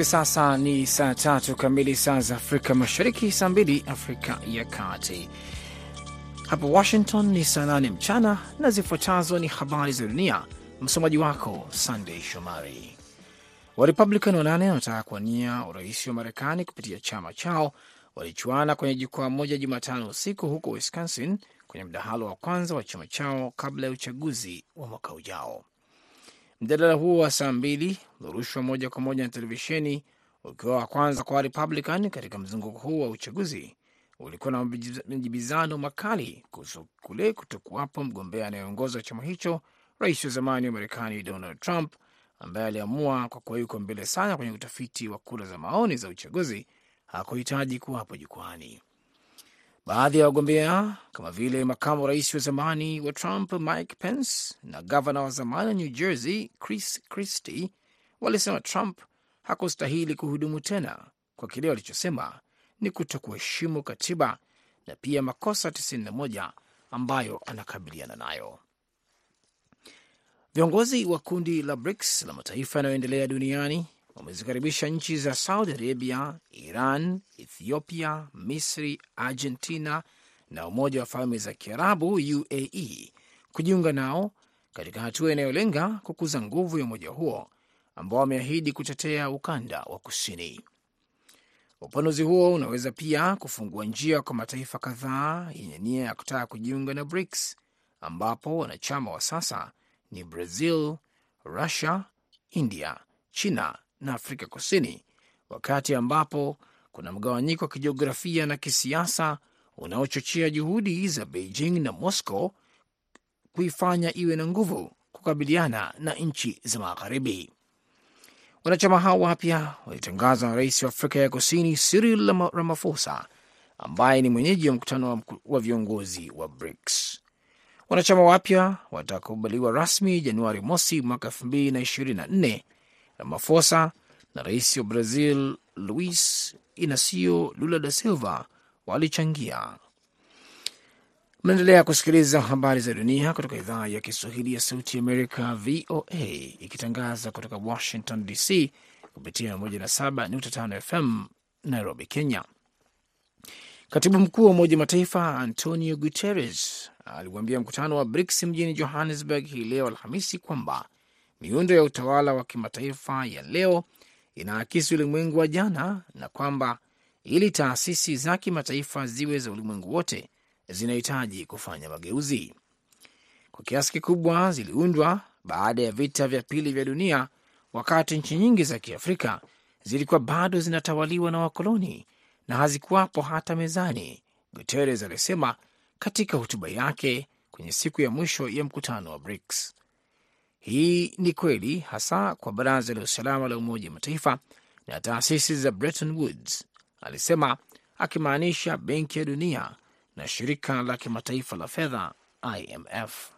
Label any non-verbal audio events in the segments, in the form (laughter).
Hivi sasa ni saa tatu kamili saa za Afrika Mashariki, saa mbili Afrika ya Kati. Hapa Washington ni saa nane mchana, na zifuatazo ni habari za dunia. Msomaji wako Sandey Shomari. Warepublican wanane wanataka kuwania urais wa Marekani kupitia chama chao walichuana kwenye jukwaa moja Jumatano usiku huko Wisconsin, kwenye mdahalo wa kwanza wa chama chao kabla ya uchaguzi wa mwaka ujao. Mjadala huo wa saa mbili uliorushwa moja kwa moja na televisheni ukiwa wa kwanza kwa Republican katika mzunguko huu wa uchaguzi ulikuwa na majibizano makali kuhusu kule kutokuwapo mgombea anayeongoza chama hicho, rais wa zamani wa Marekani Donald Trump, ambaye aliamua kwa kuwa yuko mbele sana kwenye utafiti wa kura za maoni za uchaguzi hakuhitaji kuwapo jukwani. Baadhi ya wagombea kama vile makamu rais wa zamani wa Trump Mike Pence na gavana wa zamani wa New Jersey Chris Christie walisema Trump hakustahili kuhudumu tena kwa kile walichosema ni kuto kuheshimu katiba na pia makosa 91 ambayo anakabiliana nayo. Viongozi wa kundi la BRICS la mataifa yanayoendelea duniani wamezikaribisha nchi za Saudi Arabia, Iran, Ethiopia, Misri, Argentina na Umoja wa Falme za Kiarabu UAE kujiunga nao katika hatua inayolenga kukuza nguvu ya umoja huo ambao wameahidi kutetea ukanda wa kusini. Upanuzi huo unaweza pia kufungua njia kwa mataifa kadhaa yenye nia ya kutaka kujiunga na BRICS ambapo wanachama wa sasa ni Brazil, Russia, India, China na Afrika Kusini, wakati ambapo kuna mgawanyiko wa kijiografia na kisiasa unaochochea juhudi za Beijing na Moscow kuifanya iwe na nguvu kukabiliana na nchi za Magharibi. Wanachama hao wapya walitangazwa na rais wa Afrika ya Kusini Cyril Ramaphosa, ambaye ni mwenyeji wa mkutano wa viongozi wa BRICS. Wanachama wapya watakubaliwa rasmi Januari mosi mwaka elfu mbili na ishirini na nne. Ramaphosa na rais wa Brazil Luis Inacio Lula da Silva walichangia. Mnaendelea kusikiliza habari za dunia kutoka idhaa ya Kiswahili ya Sauti Amerika, VOA, ikitangaza kutoka Washington DC kupitia 107.5 FM Nairobi, Kenya. Katibu mkuu wa Umoja Mataifa Antonio Guterres aliuambia mkutano wa BRICS mjini Johannesburg hii leo Alhamisi kwamba miundo ya utawala wa kimataifa ya leo inaakisi ulimwengu wa jana na kwamba ili taasisi za kimataifa ziwe za ulimwengu wote zinahitaji kufanya mageuzi. Kwa kiasi kikubwa ziliundwa baada ya vita vya pili vya dunia, wakati nchi nyingi za Kiafrika zilikuwa bado zinatawaliwa na wakoloni na hazikuwapo hata mezani, Guterres alisema katika hotuba yake kwenye siku ya mwisho ya mkutano wa BRICS. Hii ni kweli hasa kwa Baraza la Usalama la Umoja wa Mataifa na taasisi za Bretton Woods, alisema akimaanisha Benki ya Dunia na Shirika la Kimataifa la Fedha IMF.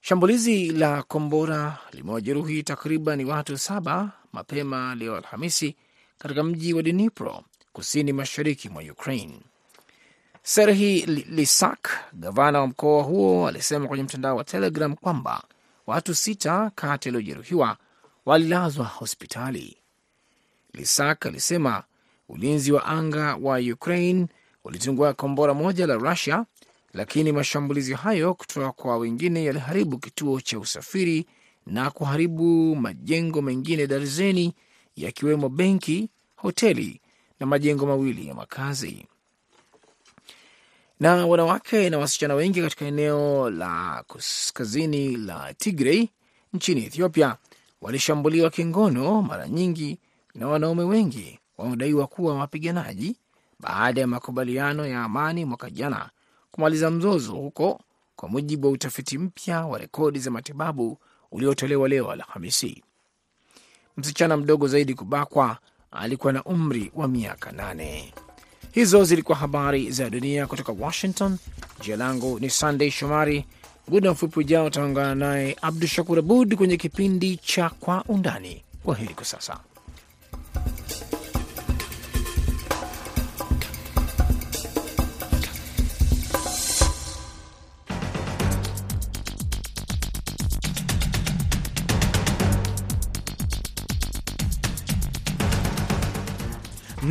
Shambulizi la kombora limewajeruhi takriban watu saba mapema leo Alhamisi katika mji wa Dnipro kusini mashariki mwa Ukraine. Serhi Lisak, gavana wa mkoa huo, alisema kwenye mtandao wa Telegram kwamba watu sita kati waliojeruhiwa walilazwa hospitali. Lisak alisema ulinzi wa anga wa Ukraine ulitungua kombora moja la Rusia, lakini mashambulizi hayo kutoka kwa wengine yaliharibu kituo cha usafiri na kuharibu majengo mengine darzeni, yakiwemo benki, hoteli na majengo mawili ya makazi. Na wanawake na wasichana wengi katika eneo la kaskazini la Tigray nchini Ethiopia walishambuliwa kingono mara nyingi na wanaume wengi wanaodaiwa kuwa wapiganaji baada ya makubaliano ya amani mwaka jana kumaliza mzozo huko, kwa mujibu wa utafiti mpya wa rekodi za matibabu uliotolewa leo Alhamisi. Msichana mdogo zaidi kubakwa alikuwa na umri wa miaka nane. Hizo zilikuwa habari za dunia kutoka Washington. Jina langu ni Sandey Shomari. Muda mfupi ujao utaungana naye Abdu Shakur Abud kwenye kipindi cha Kwa Undani. Kwa heri kwa sasa.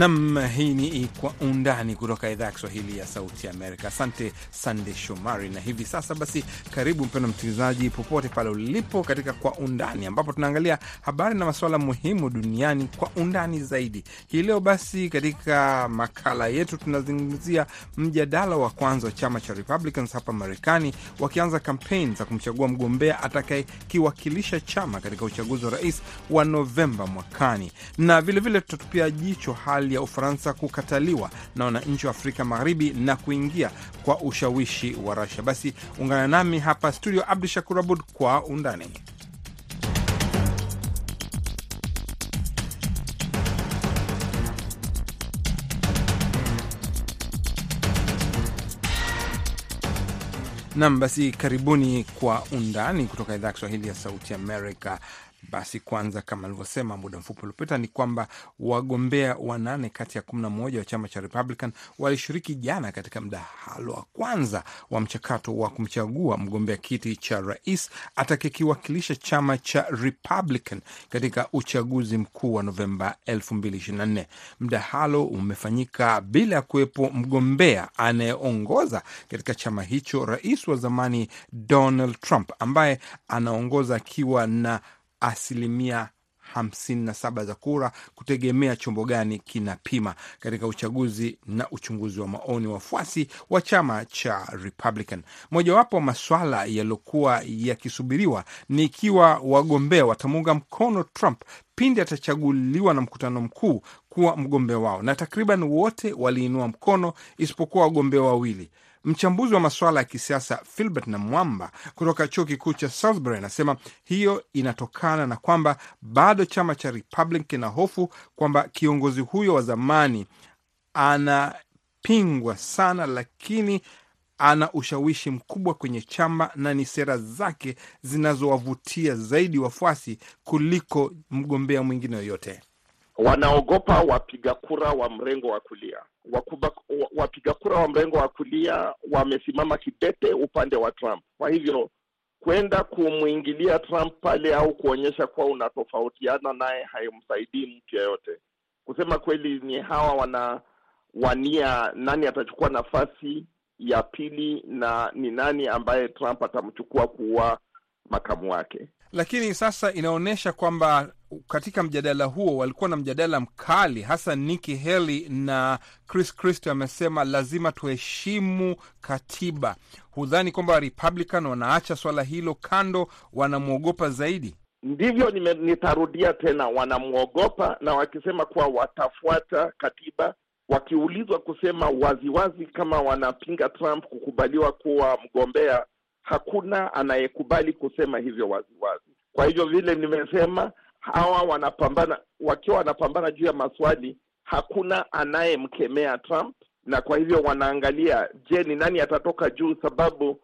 Nam, hii ni Kwa Undani kutoka idhaa ya Kiswahili ya Sauti Amerika. Asante Sande Shomari. Na hivi sasa basi, karibu mpendwa msikilizaji, popote pale ulipo, katika Kwa Undani ambapo tunaangalia habari na masuala muhimu duniani kwa undani zaidi. Hii leo basi, katika makala yetu tunazungumzia mjadala wa kwanza wa chama cha Republicans hapa Marekani, wakianza kampeni za kumchagua mgombea atakayekiwakilisha chama katika uchaguzi wa rais wa Novemba mwakani, na vilevile tutatupia jicho hali ya Ufaransa kukataliwa na wananchi wa Afrika Magharibi na kuingia kwa ushawishi wa Russia. Basi ungana nami hapa studio, Abdu Shakur Abud kwa undani. Nam, basi karibuni kwa undani kutoka idhaa ya Kiswahili ya Sauti Amerika. Basi kwanza, kama alivyosema muda mfupi uliopita, ni kwamba wagombea wanane kati ya kumi na moja wa chama cha Republican walishiriki jana katika mdahalo wa kwanza wa mchakato wa kumchagua mgombea kiti cha rais atakayekiwakilisha chama cha Republican katika uchaguzi mkuu wa Novemba 2024. Mdahalo umefanyika bila ya kuwepo mgombea anayeongoza katika chama hicho, rais wa zamani Donald Trump ambaye anaongoza akiwa na asilimia 57 za kura, kutegemea chombo gani kinapima katika uchaguzi na uchunguzi wa maoni wafuasi wa chama cha Republican. Mojawapo wa maswala yaliyokuwa yakisubiriwa ni ikiwa wagombea watamuunga mkono Trump pindi atachaguliwa na mkutano mkuu kuwa mgombea wao, na takriban wote waliinua mkono isipokuwa wagombea wawili. Mchambuzi wa masuala ya kisiasa Filbert na Mwamba kutoka chuo kikuu cha Salisbury anasema hiyo inatokana na kwamba bado chama cha Republican kina hofu kwamba kiongozi huyo wa zamani anapingwa sana, lakini ana ushawishi mkubwa kwenye chama na ni sera zake zinazowavutia zaidi wafuasi kuliko mgombea mwingine yoyote. Wanaogopa wapiga kura wa mrengo wa kulia. Wapiga kura wa mrengo wa kulia wamesimama kidete upande wa Trump. Kwa hivyo kwenda kumwingilia Trump pale au kuonyesha kuwa unatofautiana naye haimsaidii mtu yeyote. Kusema kweli, ni hawa wanawania nani atachukua nafasi ya pili na ni nani ambaye Trump atamchukua kuwa makamu wake. Lakini sasa inaonyesha kwamba katika mjadala huo walikuwa na mjadala mkali, hasa Nikki Haley na Chris Christie amesema lazima tuheshimu katiba. Hudhani kwamba Republican wanaacha swala hilo kando, wanamwogopa zaidi? Ndivyo nitarudia tena, wanamwogopa na wakisema kuwa watafuata katiba wakiulizwa kusema waziwazi wazi kama wanapinga Trump kukubaliwa kuwa mgombea, hakuna anayekubali kusema hivyo waziwazi wazi. Kwa hivyo vile nimesema, hawa wanapambana, wakiwa wanapambana juu ya maswali, hakuna anayemkemea Trump, na kwa hivyo wanaangalia, je, ni nani atatoka juu? Sababu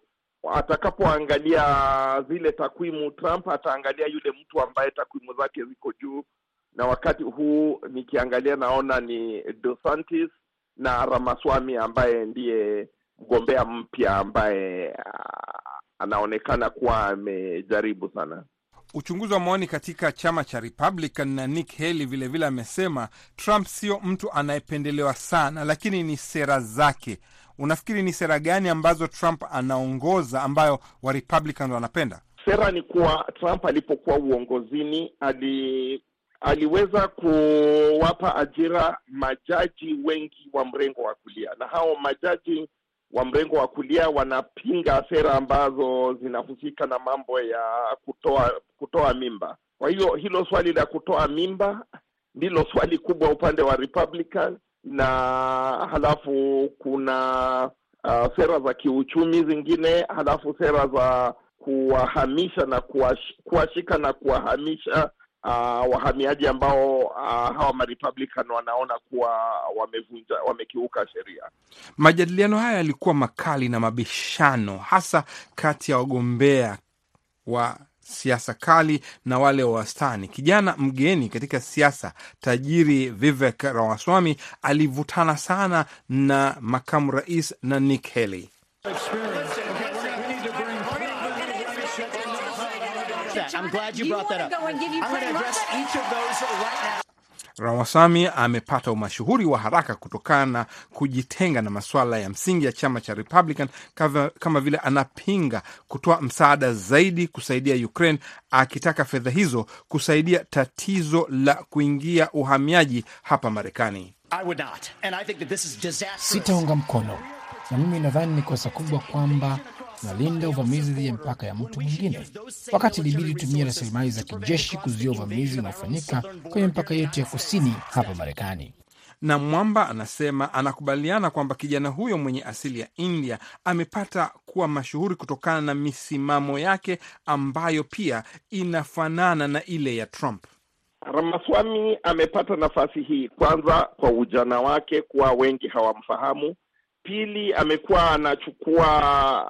atakapoangalia zile takwimu, Trump ataangalia yule mtu ambaye takwimu zake ziko juu na wakati huu nikiangalia naona ni DeSantis na Ramaswamy ambaye ndiye mgombea mpya ambaye anaonekana kuwa amejaribu sana. Uchunguzi wa maoni katika chama cha Republican na Nick Haley vilevile amesema Trump sio mtu anayependelewa sana, lakini ni sera zake. Unafikiri ni sera gani ambazo Trump anaongoza ambayo wa Republican wanapenda? Sera ni kuwa Trump alipokuwa uongozini ali aliweza kuwapa ajira majaji wengi wa mrengo wa kulia, na hao majaji wa mrengo wa kulia wanapinga sera ambazo zinahusika na mambo ya kutoa kutoa mimba. Kwa hiyo hilo swali la kutoa mimba ndilo swali kubwa upande wa Republican, na halafu kuna uh, sera za kiuchumi zingine, halafu sera za kuwahamisha na kuwashika na kuwahamisha Uh, wahamiaji ambao uh, hawa marepublican wanaona kuwa wamevunja wamekiuka sheria. Majadiliano haya yalikuwa makali na mabishano, hasa kati ya wagombea wa siasa kali na wale wa wastani. Kijana mgeni katika siasa tajiri Vivek Ramaswamy alivutana sana na makamu rais na Nick Haley. Ramaswamy amepata umashuhuri wa haraka kutokana na kujitenga na masuala ya msingi ya chama cha Republican kama, kama vile anapinga kutoa msaada zaidi kusaidia Ukraine, akitaka fedha hizo kusaidia tatizo la kuingia uhamiaji hapa Marekani. Sitaunga mkono, na mimi nadhani ni kosa kubwa kwamba tunalinda uvamizi dhidi ya mipaka ya mtu mwingine, wakati ilibidi tumia rasilimali za kijeshi kuzuia uvamizi unaofanyika kwenye mipaka yetu ya kusini hapa Marekani. Na Mwamba anasema anakubaliana kwamba kijana huyo mwenye asili ya India amepata kuwa mashuhuri kutokana na misimamo yake ambayo pia inafanana na ile ya Trump. Ramaswami amepata nafasi hii kwanza kwa ujana wake, kuwa wengi hawamfahamu. Pili, amekuwa anachukua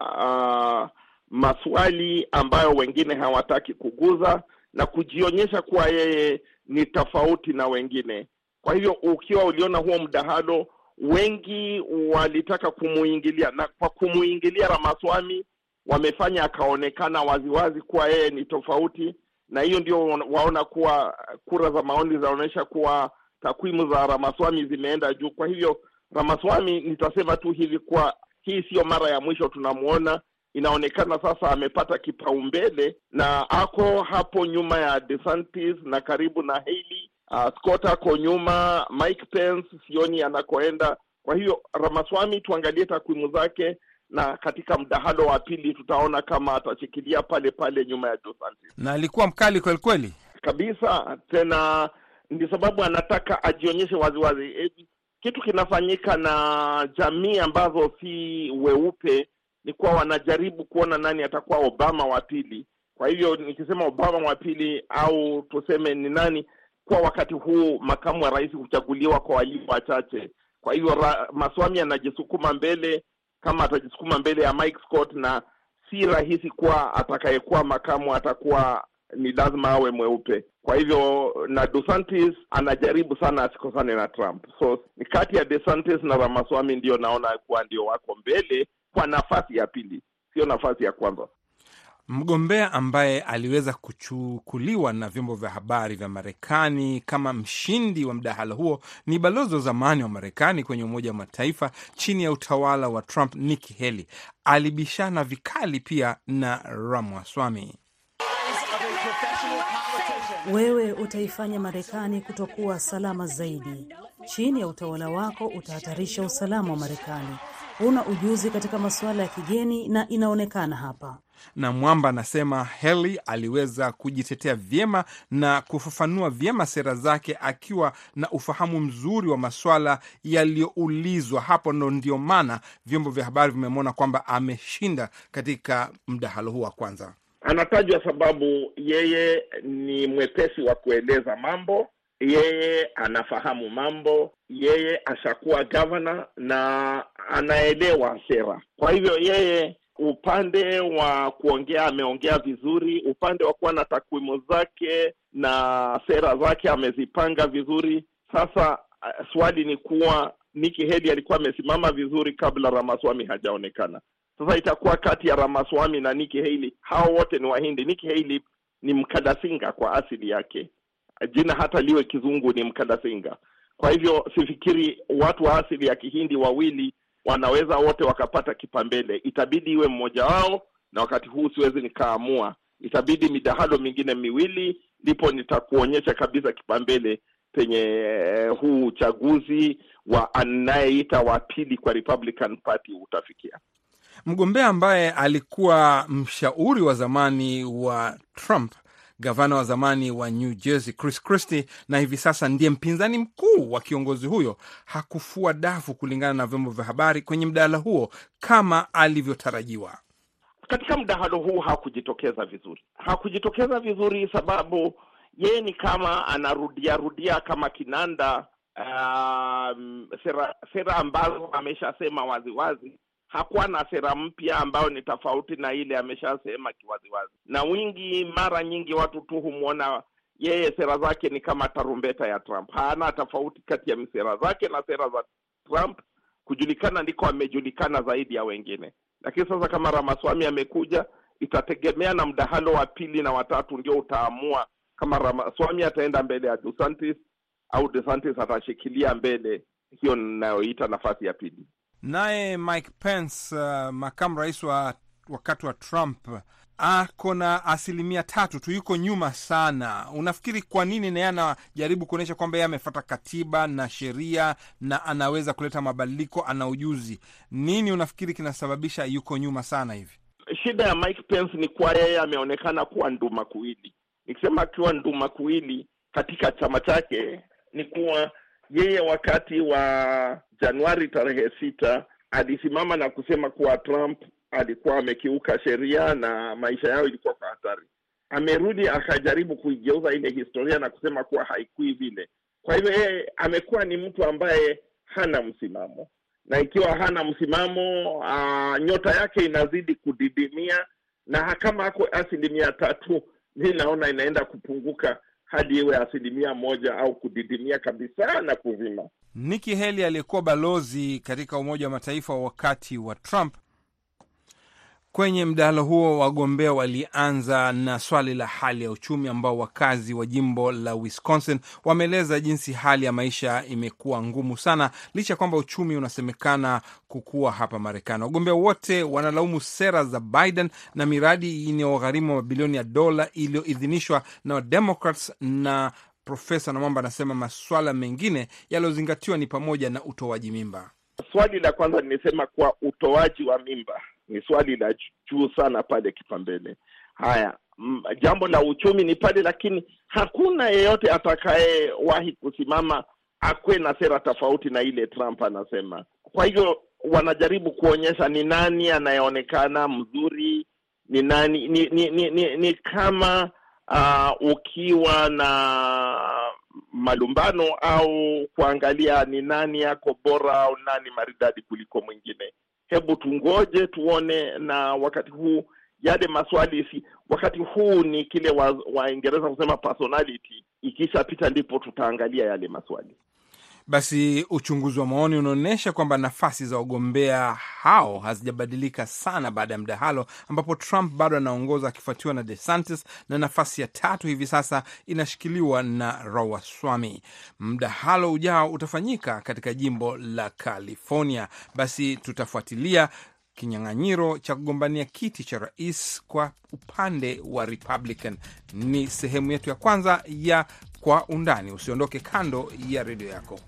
uh, maswali ambayo wengine hawataki kuguza na kujionyesha kuwa yeye ni tofauti na wengine. Kwa hivyo ukiwa uliona huo mdahalo, wengi walitaka kumuingilia, na kwa kumuingilia Ramaswami wamefanya akaonekana waziwazi kuwa yeye ni tofauti, na hiyo ndio waona kuwa kura za maoni zinaonyesha kuwa takwimu za Ramaswami zimeenda juu. Kwa hivyo Ramaswamy, nitasema tu hivi kuwa hii siyo mara ya mwisho tunamwona. Inaonekana sasa amepata kipaumbele na ako hapo nyuma ya DeSantis na karibu na Haley. Uh, Scott ako nyuma, Mike Pence sioni anakoenda. Kwa hiyo Ramaswami, tuangalie takwimu zake na katika mdahalo wa pili tutaona kama atashikilia pale pale nyuma ya DeSantis. Na alikuwa mkali kweli kweli kabisa, tena ni sababu anataka ajionyeshe waziwazi kitu kinafanyika na jamii ambazo si weupe ni kuwa wanajaribu kuona nani atakuwa Obama wa pili. Kwa hivyo nikisema Obama wa pili au tuseme ni nani, kwa wakati huu makamu wa rais huchaguliwa kwa walio wachache. Kwa hivyo Maswami anajisukuma mbele, kama atajisukuma mbele ya Mike Scott, na si rahisi kuwa atakayekuwa makamu atakuwa ni lazima awe mweupe. Kwa hivyo na DeSantis anajaribu sana asikosane na Trump, so ni kati ya DeSantis na Ramaswamy ndio naona kuwa ndio wako mbele kwa nafasi ya pili, sio nafasi ya kwanza. Mgombea ambaye aliweza kuchukuliwa na vyombo vya habari vya Marekani kama mshindi wa mdahalo huo ni balozi wa zamani wa Marekani kwenye Umoja wa Mataifa chini ya utawala wa Trump, Nikki Haley. Alibishana vikali pia na Ramaswamy. Wewe utaifanya Marekani kutokuwa salama zaidi. Chini ya utawala wako utahatarisha usalama wa Marekani. Huna ujuzi katika masuala ya kigeni na inaonekana hapa. Na Mwamba anasema Haley aliweza kujitetea vyema na kufafanua vyema sera zake akiwa na ufahamu mzuri wa maswala yaliyoulizwa hapo. Ndo ndio maana vyombo vya habari vimemwona kwamba ameshinda katika mdahalo huu wa kwanza. Anatajwa sababu yeye ni mwepesi wa kueleza mambo, yeye anafahamu mambo, yeye ashakuwa gavana na anaelewa sera. Kwa hivyo yeye upande wa kuongea ameongea vizuri, upande wa kuwa na takwimu zake na sera zake amezipanga vizuri. Sasa uh, swali ni kuwa Nikki Haley alikuwa amesimama vizuri kabla Ramaswamy hajaonekana. Sasa itakuwa kati ya Ramaswamy na Nikki Haley. Hao wote ni Wahindi. Nikki Haley ni Mkadasinga kwa asili yake, jina hata liwe kizungu ni Mkadasinga. Kwa hivyo sifikiri watu wa asili ya Kihindi wawili wanaweza wote wakapata kipambele. Itabidi iwe mmoja wao, na wakati huu siwezi nikaamua. Itabidi midahalo mingine miwili, ndipo nitakuonyesha kabisa kipambele penye huu uchaguzi wa anayeita wa pili kwa Republican Party utafikia. Mgombea ambaye alikuwa mshauri wa zamani wa Trump, gavana wa zamani wa New Jersey Chris Christie, na hivi sasa ndiye mpinzani mkuu wa kiongozi huyo, hakufua dafu kulingana na vyombo vya habari kwenye mdahalo huo kama alivyotarajiwa. Katika mdahalo huu hakujitokeza vizuri, hakujitokeza vizuri sababu yeye ni kama anarudia rudia kama kinanda um, sera, sera ambazo ameshasema waziwazi hakuwa na sera mpya ambayo ni tofauti na ile ameshasema kiwaziwazi, na wingi, mara nyingi watu tu humwona yeye sera zake ni kama tarumbeta ya Trump. Hana tofauti kati ya sera zake na sera za Trump. Kujulikana ndiko amejulikana zaidi ya wengine, lakini sasa kama Ramaswami amekuja, itategemea na mdahalo wa pili na watatu ndio utaamua kama Ramaswami ataenda mbele ya DeSantis au DeSantis atashikilia mbele hiyo ninayoita nafasi ya pili. Naye Mike Pence, uh, makamu rais wa wakati wa Trump ako na asilimia tatu tu, yuko nyuma sana. Unafikiri kwa nini naye anajaribu kuonyesha kwamba yeye amefata katiba na sheria na anaweza kuleta mabadiliko, ana ujuzi? Nini unafikiri kinasababisha yuko nyuma sana hivi? Shida ya Mike Pence ni kuwa yeye ameonekana kuwa nduma kuwili. Nikisema akiwa nduma kuwili katika chama chake ni kuwa yeye wakati wa Januari tarehe sita alisimama na kusema kuwa Trump alikuwa amekiuka sheria na maisha yao ilikuwa kwa hatari. Amerudi akajaribu kuigeuza ile historia na kusema kuwa haikui vile. Kwa hivyo yeye amekuwa ni mtu ambaye hana msimamo, na ikiwa hana msimamo uh, nyota yake inazidi kudidimia, na kama ako asilimia tatu, mi naona inaenda kupunguka hadi iwe asilimia moja au kudidimia kabisa na kuzima. Nikki Haley aliyekuwa balozi katika Umoja wa Mataifa wakati wa Trump Kwenye mdahalo huo wagombea walianza na swali la hali ya uchumi, ambao wakazi wa jimbo la Wisconsin wameeleza jinsi hali ya maisha imekuwa ngumu sana, licha ya kwamba uchumi unasemekana kukua hapa Marekani. Wagombea wote wanalaumu sera za Biden na miradi inayogharimu mabilioni ya dola iliyoidhinishwa na Wademokrats na Profesa Namwamba anasema masuala mengine yaliyozingatiwa ni pamoja na utoaji mimba. Swali la kwanza nimesema kuwa utoaji wa mimba ni swali la juu sana pale kipambele. Haya, jambo la uchumi ni pale, lakini hakuna yeyote atakayewahi kusimama akwe na sera tofauti na ile Trump anasema. Kwa hivyo wanajaribu kuonyesha ni nani anayeonekana mzuri, ni nani ni ni, ni, ni, ni kama uh, ukiwa na malumbano au kuangalia ni nani yako bora au nani maridadi kuliko mwingine. Hebu tungoje tuone, na wakati huu yale maswali si wakati huu ni kile Waingereza wa kusema personality, ikishapita ndipo tutaangalia yale maswali. Basi uchunguzi wa maoni unaonyesha kwamba nafasi za wagombea hao hazijabadilika sana baada ya mdahalo, ambapo Trump bado anaongoza akifuatiwa na DeSantis na nafasi ya tatu hivi sasa inashikiliwa na Ramaswamy. Mdahalo ujao utafanyika katika jimbo la California. Basi tutafuatilia kinyang'anyiro cha kugombania kiti cha rais kwa upande wa Republican. Ni sehemu yetu ya kwanza ya Kwa Undani. Usiondoke kando ya redio yako.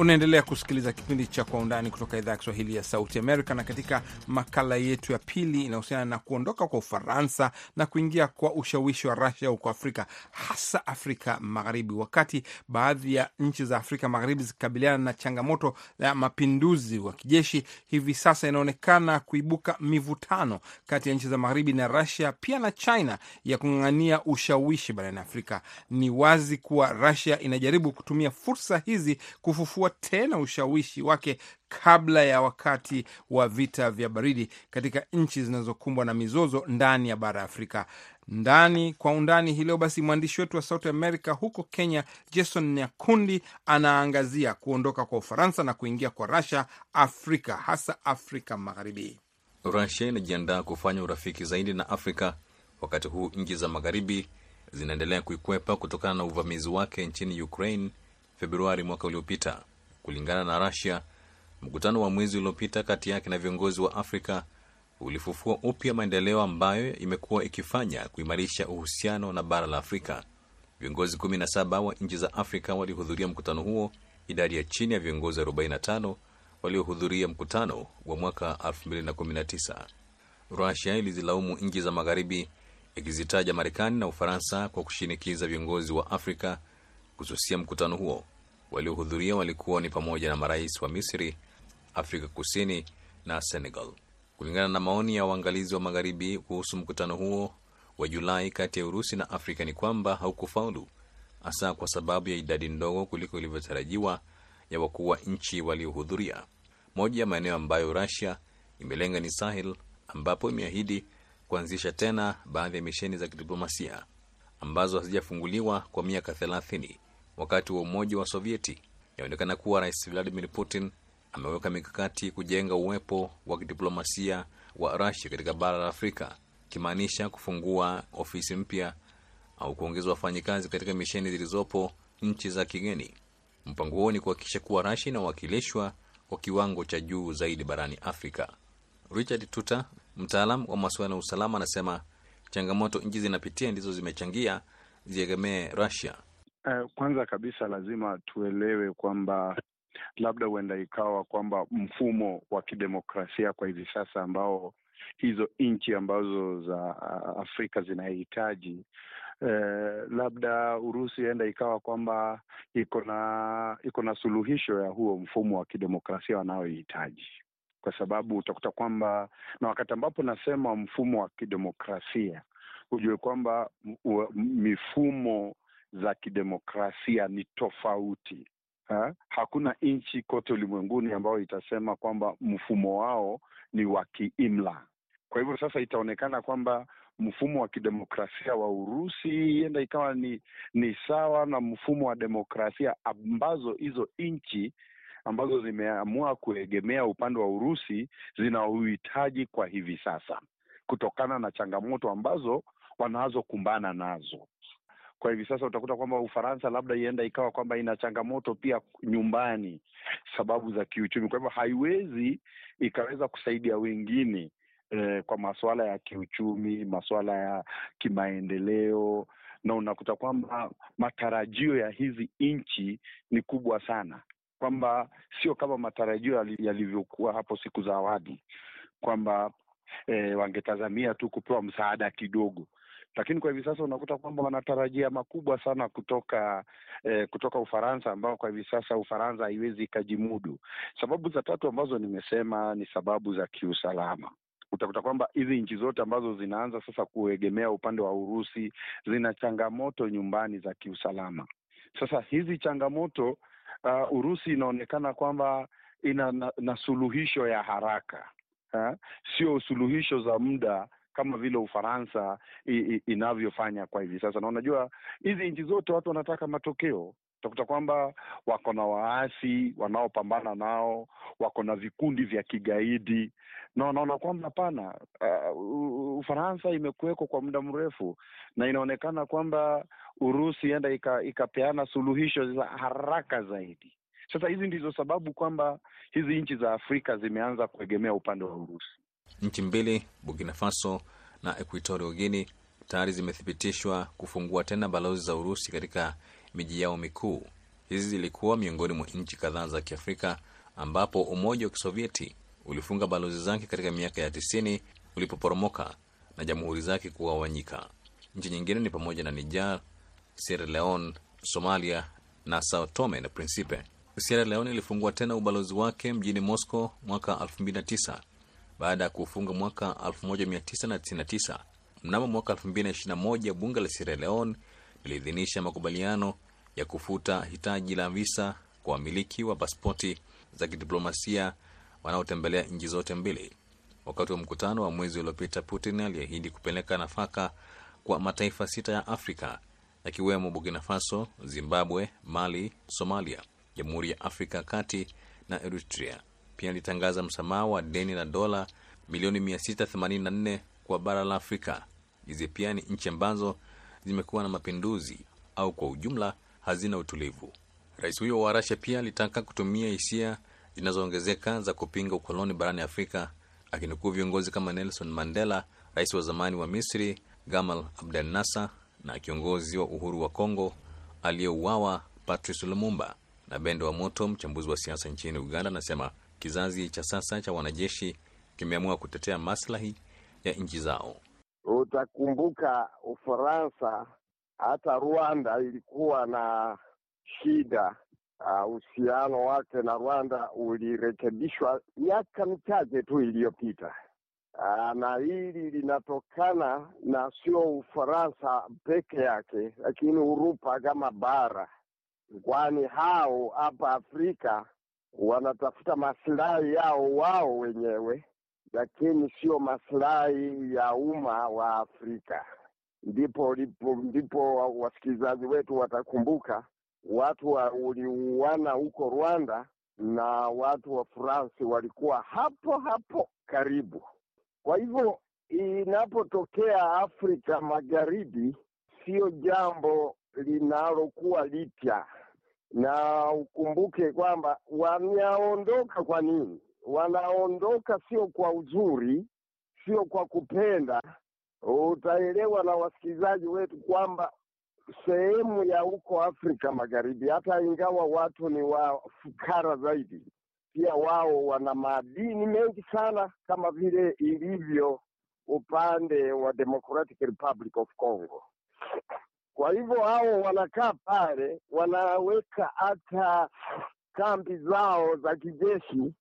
Unaendelea kusikiliza kipindi cha Kwa Undani kutoka idhaa ya Kiswahili ya Sauti Amerika, na katika makala yetu ya pili inahusiana na kuondoka kwa Ufaransa na kuingia kwa ushawishi wa Rasia huko Afrika, hasa Afrika Magharibi. Wakati baadhi ya nchi za Afrika Magharibi zikikabiliana na changamoto ya mapinduzi wa kijeshi, hivi sasa inaonekana kuibuka mivutano kati ya nchi za Magharibi na Rasia, pia na China ya kung'ang'ania ushawishi barani Afrika. Ni wazi kuwa Rasia inajaribu kutumia fursa hizi kufufua tena ushawishi wake kabla ya wakati wa vita vya baridi katika nchi zinazokumbwa na mizozo ndani ya bara ya Afrika. Ndani kwa undani hii leo, basi mwandishi wetu wa Sauti Amerika huko Kenya, Jason Nyakundi anaangazia kuondoka kwa Ufaransa na kuingia kwa Russia Afrika, hasa Afrika Magharibi. Russia inajiandaa kufanya urafiki zaidi na Afrika, wakati huu nchi za magharibi zinaendelea kuikwepa kutokana na uvamizi wake nchini Ukraine Februari mwaka uliopita. Kulingana na Russia, mkutano wa mwezi uliopita kati yake na viongozi wa Afrika ulifufua upya maendeleo ambayo imekuwa ikifanya kuimarisha uhusiano na bara la Afrika. Viongozi 17 wa nchi za Afrika walihudhuria mkutano huo, idadi ya chini ya viongozi 45 waliohudhuria mkutano wa mwaka 2019. Russia ilizilaumu nchi za magharibi ikizitaja Marekani na Ufaransa kwa kushinikiza viongozi wa Afrika kususia mkutano huo. Waliohudhuria walikuwa ni pamoja na marais wa Misri, Afrika Kusini na Senegal. Kulingana na maoni ya waangalizi wa magharibi kuhusu mkutano huo wa Julai kati ya Urusi na Afrika ni kwamba haukufaulu, hasa kwa sababu ya idadi ndogo kuliko ilivyotarajiwa ya wakuu wa nchi waliohudhuria. Moja ya maeneo ambayo Russia imelenga ni Sahel, ambapo imeahidi kuanzisha tena baadhi ya misheni za kidiplomasia ambazo hazijafunguliwa kwa miaka thelathini. Wakati wa Umoja wa Sovieti. Inaonekana kuwa Rais Vladimir Putin ameweka mikakati kujenga uwepo wa kidiplomasia wa Russia katika bara la Afrika, ikimaanisha kufungua ofisi mpya au kuongeza wafanyikazi katika misheni zilizopo nchi za kigeni. Mpango huo ni kuhakikisha kuwa Russia inawakilishwa kwa kiwango cha juu zaidi barani Afrika. Richard Tuta, mtaalam wa masuala ya usalama, anasema changamoto nchi zinapitia ndizo zimechangia ziegemee Russia. Uh, kwanza kabisa lazima tuelewe kwamba labda huenda ikawa kwamba mfumo wa kidemokrasia kwa hivi sasa ambao hizo nchi ambazo za Afrika zinahitaji eh, labda Urusi enda ikawa kwamba iko na iko na suluhisho ya huo mfumo wa kidemokrasia wanaohitaji, kwa sababu utakuta kwamba, na wakati ambapo nasema mfumo wa kidemokrasia, hujue kwamba mifumo za kidemokrasia ni tofauti. Ha? Hakuna nchi kote ulimwenguni ambayo itasema kwamba mfumo wao ni wa kiimla. Kwa hivyo sasa itaonekana kwamba mfumo wa kidemokrasia wa Urusi enda ikawa ni ni sawa na mfumo wa demokrasia ambazo hizo nchi ambazo zimeamua kuegemea upande wa Urusi zina uhitaji kwa hivi sasa, kutokana na changamoto ambazo wanazokumbana nazo kwa hivi sasa utakuta kwamba Ufaransa labda ienda ikawa kwamba ina changamoto pia nyumbani, sababu za kiuchumi. Kwa hivyo haiwezi ikaweza kusaidia wengine eh, kwa masuala ya kiuchumi, masuala ya kimaendeleo, na unakuta kwamba matarajio ya hizi nchi ni kubwa sana, kwamba sio kama matarajio yalivyokuwa hapo siku za awali. Kwamba eh, wangetazamia tu kupewa msaada kidogo lakini kwa hivi sasa unakuta kwamba wanatarajia makubwa sana kutoka eh, kutoka Ufaransa ambao kwa hivi sasa Ufaransa haiwezi ikajimudu. Sababu za tatu ambazo nimesema ni sababu za kiusalama. Utakuta kwamba hizi nchi zote ambazo zinaanza sasa kuegemea upande wa Urusi zina changamoto nyumbani za kiusalama. Sasa hizi changamoto uh, Urusi inaonekana kwamba ina na, na suluhisho ya haraka ha? Sio suluhisho za muda kama vile Ufaransa inavyofanya kwa hivi sasa. Na unajua hizi nchi zote watu wanataka matokeo. Utakuta kwamba wako na waasi wanaopambana nao, wako na vikundi vya kigaidi, na wanaona kwamba hapana, uh, Ufaransa imekuwekwa kwa muda mrefu, na inaonekana kwamba Urusi enda ikapeana suluhisho za haraka zaidi. Sasa hizi ndizo sababu kwamba hizi nchi za Afrika zimeanza kuegemea upande wa Urusi. Nchi mbili Burkina Faso na Equatorial Guinea tayari zimethibitishwa kufungua tena balozi za Urusi katika miji yao mikuu. Hizi zilikuwa miongoni mwa nchi kadhaa za Kiafrika ambapo Umoja wa Kisovieti ulifunga balozi zake katika miaka ya tisini ulipoporomoka na jamhuri zake kugawanyika. Nchi nyingine ni pamoja na Niger, Sierra Leone, Somalia na Sao Tome na Principe. Sierra Leone ilifungua tena ubalozi wake mjini Moscow mwaka 2009 baada ya kufunga mwaka 1999. Mnamo mwaka 2021 bunge la Sierra Leone liliidhinisha makubaliano ya kufuta hitaji la visa kwa wamiliki wa pasipoti za kidiplomasia wanaotembelea nchi zote mbili. Wakati wa mkutano wa mwezi uliopita, Putin aliahidi kupeleka nafaka kwa mataifa sita ya Afrika yakiwemo Burkina Faso, Zimbabwe, Mali, Somalia, Jamhuri ya Afrika Kati na Eritrea. Pia alitangaza msamaha wa deni la dola milioni 684 kwa bara la Afrika. Hizi pia ni nchi ambazo zimekuwa na mapinduzi au kwa ujumla hazina utulivu. Rais huyo wa Rasia pia alitaka kutumia hisia zinazoongezeka za kupinga ukoloni barani Afrika, akinukuu viongozi kama Nelson Mandela, rais wa zamani wa Misri Gamal Abdel Nasser na kiongozi wa uhuru wa Kongo aliyeuawa Patrice Lumumba. Na Bendo wa Moto, mchambuzi wa siasa nchini Uganda, anasema kizazi cha sasa cha wanajeshi kimeamua kutetea maslahi ya nchi zao. Utakumbuka Ufaransa, hata Rwanda ilikuwa na shida. Uhusiano uh, wake na Rwanda ulirekebishwa miaka michache tu iliyopita. Uh, na hili linatokana na sio Ufaransa peke yake, lakini Urupa kama bara, kwani hao hapa Afrika wanatafuta masilahi yao wao wenyewe, lakini sio masilahi ya umma wa Afrika. Ndipo ndipo ndipo wasikilizaji wetu watakumbuka watu waliuana huko Rwanda na watu wa Fransi walikuwa hapo hapo karibu. Kwa hivyo inapotokea Afrika Magharibi, sio jambo linalokuwa lipya, na ukumbuke kwamba wanaondoka. Kwa nini wanaondoka? Sio kwa uzuri, sio kwa kupenda. Utaelewa na wasikilizaji wetu kwamba sehemu ya huko Afrika Magharibi, hata ingawa watu ni wafukara zaidi, pia wao wana madini mengi sana, kama vile ilivyo upande wa Democratic Republic of Congo. Kwa hivyo hao wanakaa pale, wanaweka hata kambi zao za kijeshi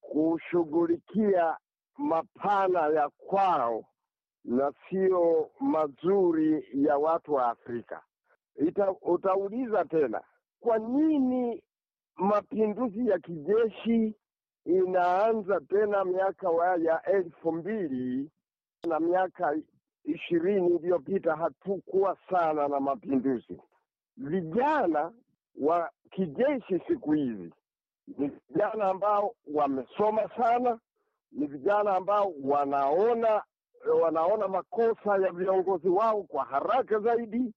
kushughulikia mapana ya kwao na sio mazuri ya watu wa Afrika. Ita, utauliza tena kwa nini mapinduzi ya kijeshi inaanza tena miaka ya elfu mbili na miaka ishirini iliyopita hatukuwa sana na mapinduzi. Vijana wa kijeshi siku hizi ni vijana ambao wamesoma sana, ni vijana ambao wanaona wanaona makosa ya viongozi wao kwa haraka zaidi,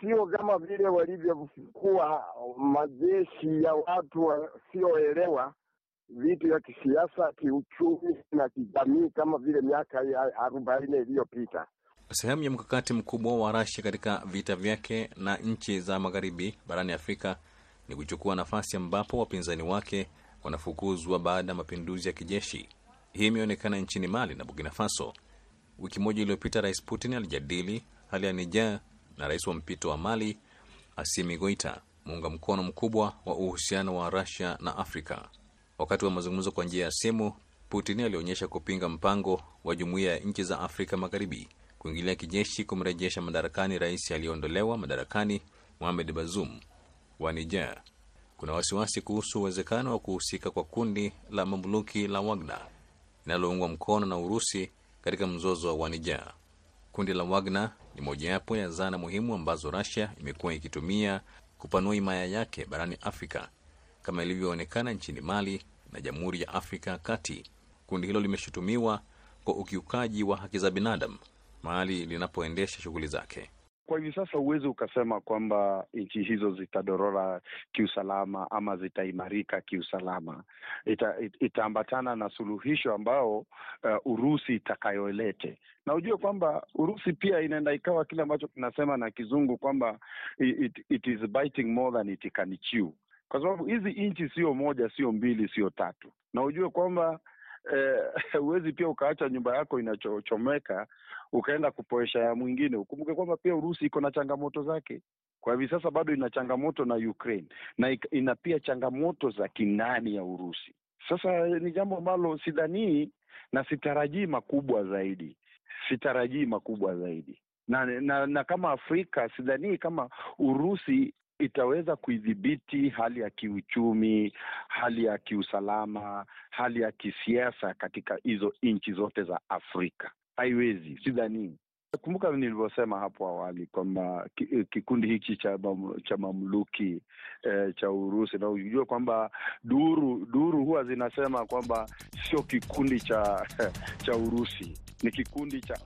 sio kama vile walivyokuwa majeshi ya watu wasioelewa vitu vya kisiasa, kiuchumi na kijamii kama vile miaka ya arobaini iliyopita. Sehemu ya mkakati mkubwa wa Rasia katika vita vyake na nchi za magharibi barani Afrika ni kuchukua nafasi ambapo wapinzani wake wanafukuzwa baada ya mapinduzi ya kijeshi. Hii imeonekana nchini Mali na Burkina Faso. Wiki moja iliyopita, Rais Putin alijadili hali ya Niger na rais wa mpito wa Mali Asimi Goita, muunga mkono mkubwa wa uhusiano wa Rasia na Afrika. Wakati wa mazungumzo kwa njia ya simu, Putin alionyesha kupinga mpango wa jumuiya ya nchi za Afrika Magharibi kuingilia kijeshi kumrejesha madarakani rais aliyeondolewa madarakani Mohamed Bazoum wa Niger. Kuna wasiwasi kuhusu uwezekano wa kuhusika kwa kundi la mamluki la Wagner linaloungwa mkono na Urusi katika mzozo wa Niger. Kundi la Wagner ni mojawapo ya zana muhimu ambazo Russia imekuwa ikitumia kupanua himaya yake barani Afrika kama ilivyoonekana nchini Mali na Jamhuri ya Afrika Kati. Kundi hilo limeshutumiwa kwa ukiukaji wa haki za binadamu mahali linapoendesha shughuli zake. Kwa hivi sasa huwezi ukasema kwamba nchi hizo zitadorora kiusalama ama zitaimarika kiusalama. Ita, it, itaambatana na suluhisho ambao uh, Urusi itakayolete, na ujue kwamba Urusi pia inaenda ikawa kile ambacho kinasema na kizungu kwamba it, it is biting more than it can chew, kwa sababu hizi nchi sio moja, sio mbili, sio tatu, na ujue kwamba (laughs) huwezi eh, pia ukaacha nyumba yako inachochomeka ukaenda kupoesha ya mwingine. Ukumbuke kwamba pia Urusi iko na changamoto zake. Kwa hivi sasa bado ina changamoto na Ukraine na ina pia changamoto za kindani ya Urusi. Sasa ni jambo ambalo sidhanii na sitarajii makubwa zaidi, sitarajii makubwa zaidi na, na, na kama Afrika sidhanii kama Urusi itaweza kuidhibiti hali ya kiuchumi, hali ya kiusalama, hali ya kisiasa katika hizo nchi zote za Afrika. Haiwezi, sidhani. Kumbuka nilivyosema hapo awali kwamba kikundi hiki cha cha mamluki eh, cha Urusi, na ujue kwamba duru duru huwa zinasema kwamba sio kikundi cha (laughs) cha Urusi, ni kikundi cha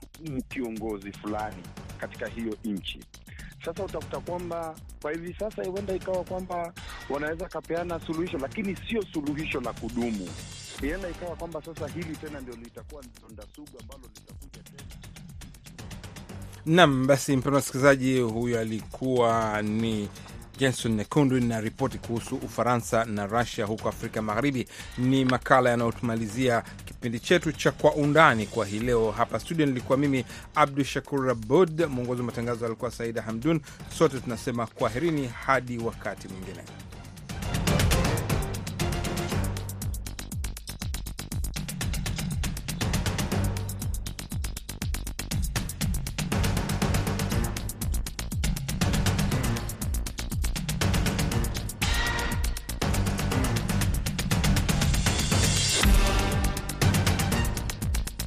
kiongozi fulani katika hiyo nchi. Sasa utakuta kwamba kwa hivi sasa huenda ikawa kwamba wanaweza kapeana suluhisho, lakini sio suluhisho la kudumu. Huenda ikawa kwamba sasa hili tena ndio litakuwa donda sugu ambalo litakuja tena. Nam, basi mpendwa msikilizaji, huyo alikuwa ni Jenson Nekundu na ripoti kuhusu Ufaransa na Rusia huko Afrika Magharibi. Ni makala yanayotumalizia kipindi chetu cha Kwa Undani kwa hii leo. Hapa studio nilikuwa mimi Abdu Shakur Abud, mwongozi wa matangazo alikuwa Saida Hamdun. Sote tunasema kwaherini hadi wakati mwingine.